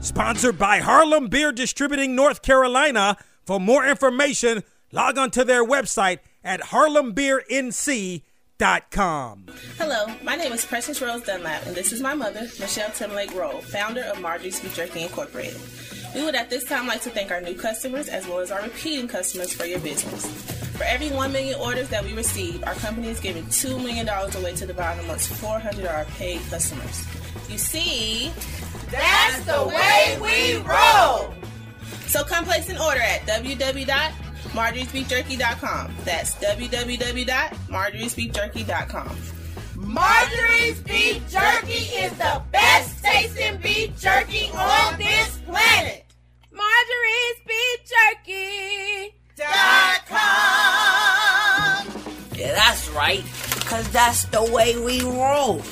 Sponsored by Harlem Beer Distributing North Carolina. For more information, log on to their website at harlembeernc.com. Hello, my name is Precious Rose Dunlap, and this is my mother, Michelle Timlake Roll, founder of Marjorie's Beef Jerky Incorporated. We would at this time like to thank our new customers as well as our repeating customers for your business. For every 1 million orders that we receive, our company is giving $2 million away to divide amongst 400 of our paid customers. You see, that's the way we roll. So come place an order at www.marjoriesbeefjerky.com. That's www.marjoriesbeefjerky.com. Marjorie's Beef Jerky is the best tasting beef jerky on this planet. Marjorie's Beef Jerky. Dot com. Yeah, that's right, because that's the way we roll.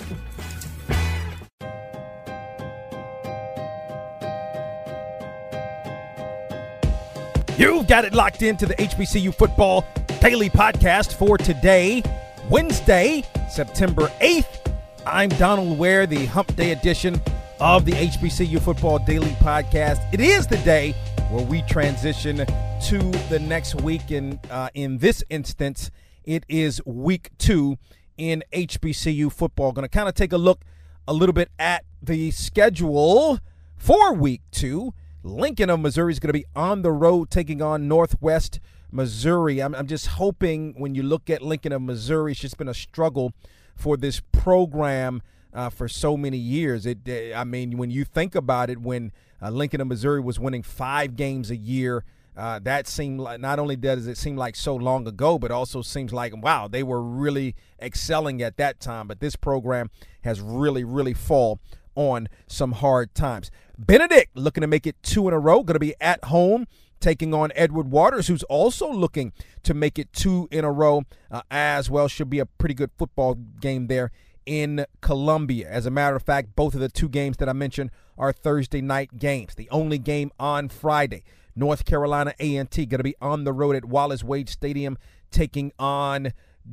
You've got it locked into the HBCU Football Daily Podcast for today, Wednesday, September 8th. I'm Donal Ware, the Hump Day edition of the HBCU Football Daily Podcast. It is the day where we transition to the next week. And uh, in this instance, it is week two in HBCU football. Going to kind of take a look a little bit at the schedule for week two. Lincoln of Missouri is going to be on the road taking on Northwest Missouri. I'm, I'm just hoping when you look at Lincoln of Missouri, it's just been a struggle for this program uh, for so many years. It, I mean, when you think about it, when uh, Lincoln of Missouri was winning five games a year, uh, that seemed like not only does it seem like so long ago, but also seems like wow, they were really excelling at that time. But this program has really, really fall on some hard times. Benedict looking to make it two in a row, going to be at home taking on Edward Waters, who's also looking to make it two in a row uh, as well. Should be a pretty good football game there in Columbia. As a matter of fact, both of the two games that I mentioned are Thursday night games. The only game on Friday, North Carolina A&T going to be on the road at Wallace Wade Stadium taking on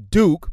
Duke.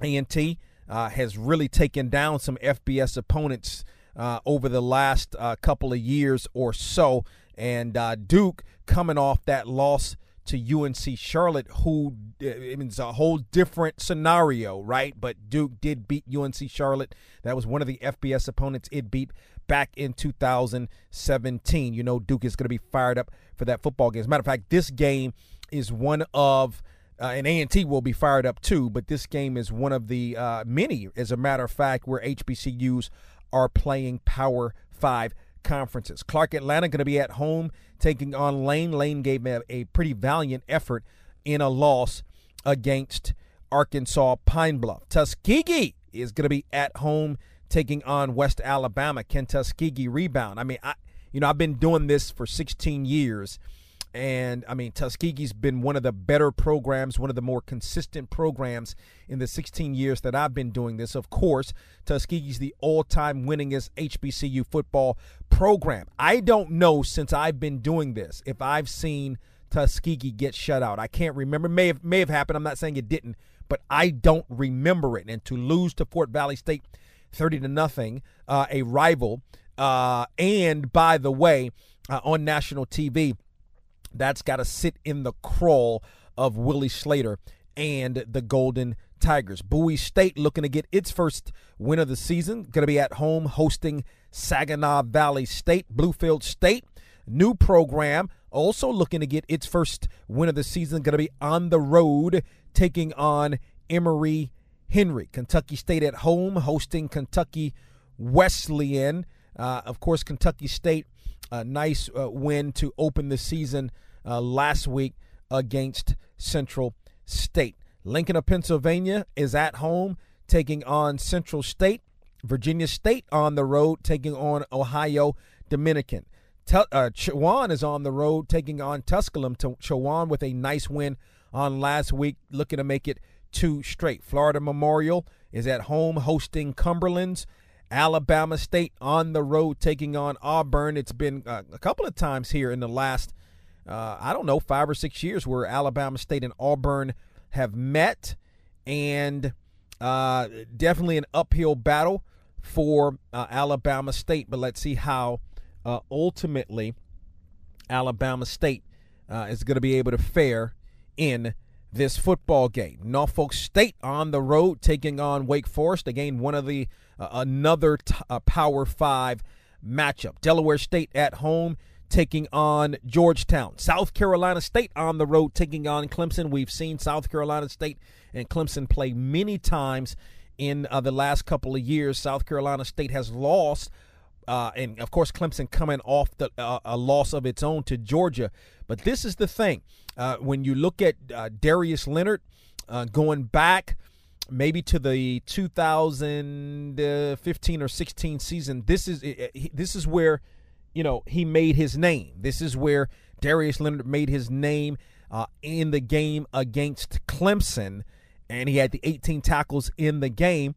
A&T uh, has really taken down some FBS opponents uh, over the last uh, couple of years or so. And uh, Duke coming off that loss to UNC Charlotte, who it means a whole different scenario, right? But Duke did beat UNC Charlotte. That was one of the FBS opponents it beat back in 2017. You know, Duke is going to be fired up for that football game. As a matter of fact, this game is one of uh, and A&T will be fired up too, but this game is one of the uh, many, as a matter of fact, where HBCUs are playing Power 5 conferences. Clark Atlanta going to be at home taking on Lane. Lane gave a, a pretty valiant effort in a loss against Arkansas Pine Bluff. Tuskegee is going to be at home taking on West Alabama. Can Tuskegee rebound? I mean, I you know, I've been doing this for 16 years and I mean, Tuskegee's been one of the better programs, one of the more consistent programs in the 16 years that I've been doing this. Of course, Tuskegee's the all time winningest HBCU football program. I don't know since I've been doing this if I've seen Tuskegee get shut out. I can't remember. May have, may have happened. I'm not saying it didn't, but I don't remember it. And to lose to Fort Valley State 30 to nothing, uh, a rival, uh, and by the way, uh, on national TV, that's got to sit in the crawl of Willie Slater and the Golden Tigers. Bowie State looking to get its first win of the season. Going to be at home hosting Saginaw Valley State. Bluefield State, new program, also looking to get its first win of the season. Going to be on the road taking on Emory Henry. Kentucky State at home hosting Kentucky Wesleyan. Uh, of course, Kentucky State, a nice uh, win to open the season uh, last week against Central State. Lincoln of Pennsylvania is at home taking on Central State. Virginia State on the road taking on Ohio Dominican. uh, Chowan is on the road taking on Tusculum. Chowan with a nice win on last week, looking to make it two straight. Florida Memorial is at home hosting Cumberlands. Alabama State on the road taking on Auburn. It's been uh, a couple of times here in the last, uh, I don't know, five or six years where Alabama State and Auburn have met, and uh, definitely an uphill battle for uh, Alabama State. But let's see how uh, ultimately Alabama State is going to be able to fare in this football game. Norfolk State on the road taking on Wake Forest. Again, one of the uh, another t- uh, Power Five matchup. Delaware State at home taking on Georgetown. South Carolina State on the road taking on Clemson. We've seen South Carolina State and Clemson play many times in uh, the last couple of years. South Carolina State has lost uh, and of course Clemson coming off the, uh, a loss of its own to Georgia. But this is the thing: uh, when you look at uh, Darius Leonard uh, going back, maybe to the 2015 or 16 season, this is this is where you know he made his name. This is where Darius Leonard made his name uh, in the game against Clemson, and he had the 18 tackles in the game.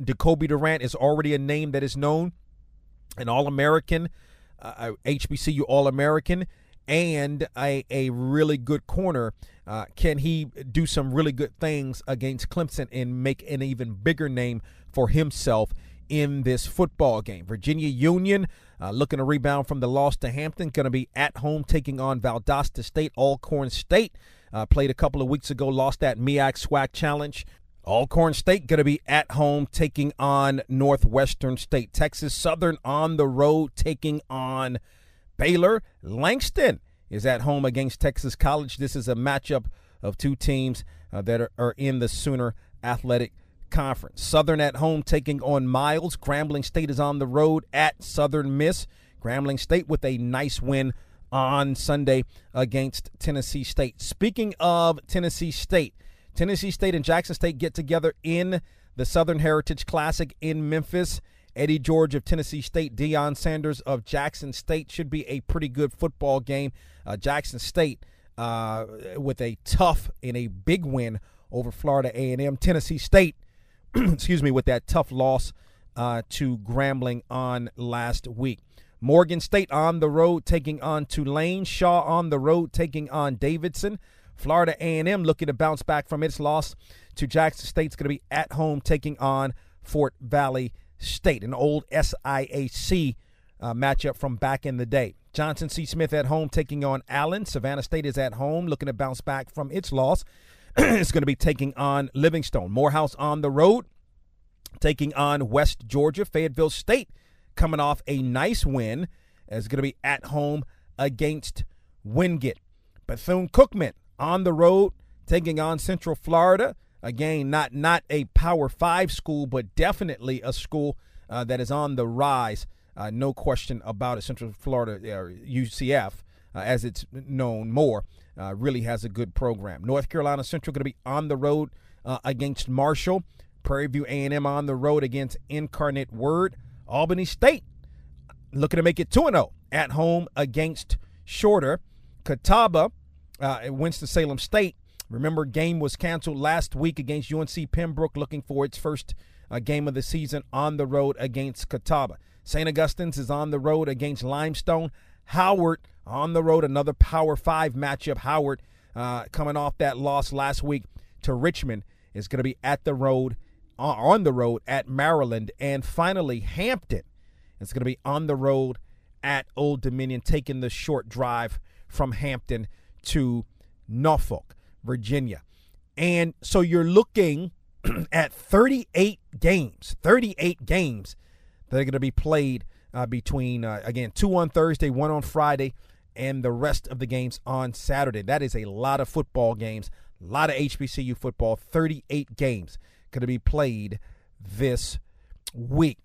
Decobie Durant is already a name that is known an All American, uh, HBCU All American, and a, a really good corner. Uh, can he do some really good things against Clemson and make an even bigger name for himself in this football game? Virginia Union uh, looking to rebound from the loss to Hampton, going to be at home taking on Valdosta State. Alcorn State uh, played a couple of weeks ago, lost that MEAC SWAC challenge Alcorn State going to be at home taking on Northwestern State. Texas Southern on the road taking on Baylor. Langston is at home against Texas College. This is a matchup of two teams uh, that are, are in the Sooner Athletic Conference. Southern at home taking on Miles. Grambling State is on the road at Southern Miss. Grambling State with a nice win on Sunday against Tennessee State. Speaking of Tennessee State, Tennessee State and Jackson State get together in the Southern Heritage Classic in Memphis. Eddie George of Tennessee State, Deion Sanders of Jackson State should be a pretty good football game. Uh, Jackson State uh, with a tough and a big win over Florida A&M. Tennessee State, excuse me, with that tough loss uh, to Grambling on last week. Morgan State on the road taking on Tulane. Shaw on the road taking on Davidson. Florida A&M looking to bounce back from its loss to Jackson State State's going to be at home taking on Fort Valley State, an old SIAC uh, matchup from back in the day. Johnson C. Smith at home taking on Allen. Savannah State is at home looking to bounce back from its loss. it's going to be taking on Livingstone. Morehouse on the road taking on West Georgia. Fayetteville State coming off a nice win is going to be at home against Wingate. Bethune Cookman on the road taking on Central Florida. Again, not not a Power Five school, but definitely a school uh, that is on the rise. Uh, no question about it. Central Florida, uh, UCF, as it's known more, uh, really has a good program. North Carolina Central going to be on the road uh, against Marshall. Prairie View A&M on the road against Incarnate Word. Albany State looking to make it 2 0 at home against Shorter. Catawba uh, at Winston-Salem State. Remember, game was canceled last week against UNC Pembroke, looking for its first uh, game of the season on the road against Catawba. St. Augustine's is on the road against Limestone. Howard on the road, another Power Five matchup. Howard uh, coming off that loss last week to Richmond is going to be at the road, uh, on the road at Maryland, and finally Hampton is going to be on the road at Old Dominion, taking the short drive from Hampton to Norfolk, Virginia. And so you're looking at 38 games, 38 games that are going to be played uh, between, uh, again, two on Thursday, one on Friday, and the rest of the games on Saturday. That is a lot of football games, a lot of HBCU football, 38 games going to be played this week.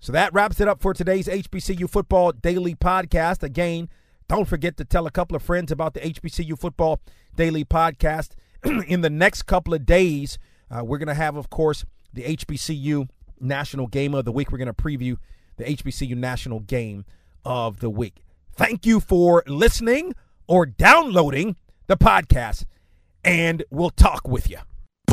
So that wraps it up for today's HBCU Football Daily Podcast. Again, don't forget to tell a couple of friends about the HBCU Football Daily Podcast. In the next couple of days, uh, we're going to have, of course, the HBCU National Game of the Week. We're going to preview the HBCU National Game of the Week. Thank you for listening or downloading the podcast, and we'll talk with you.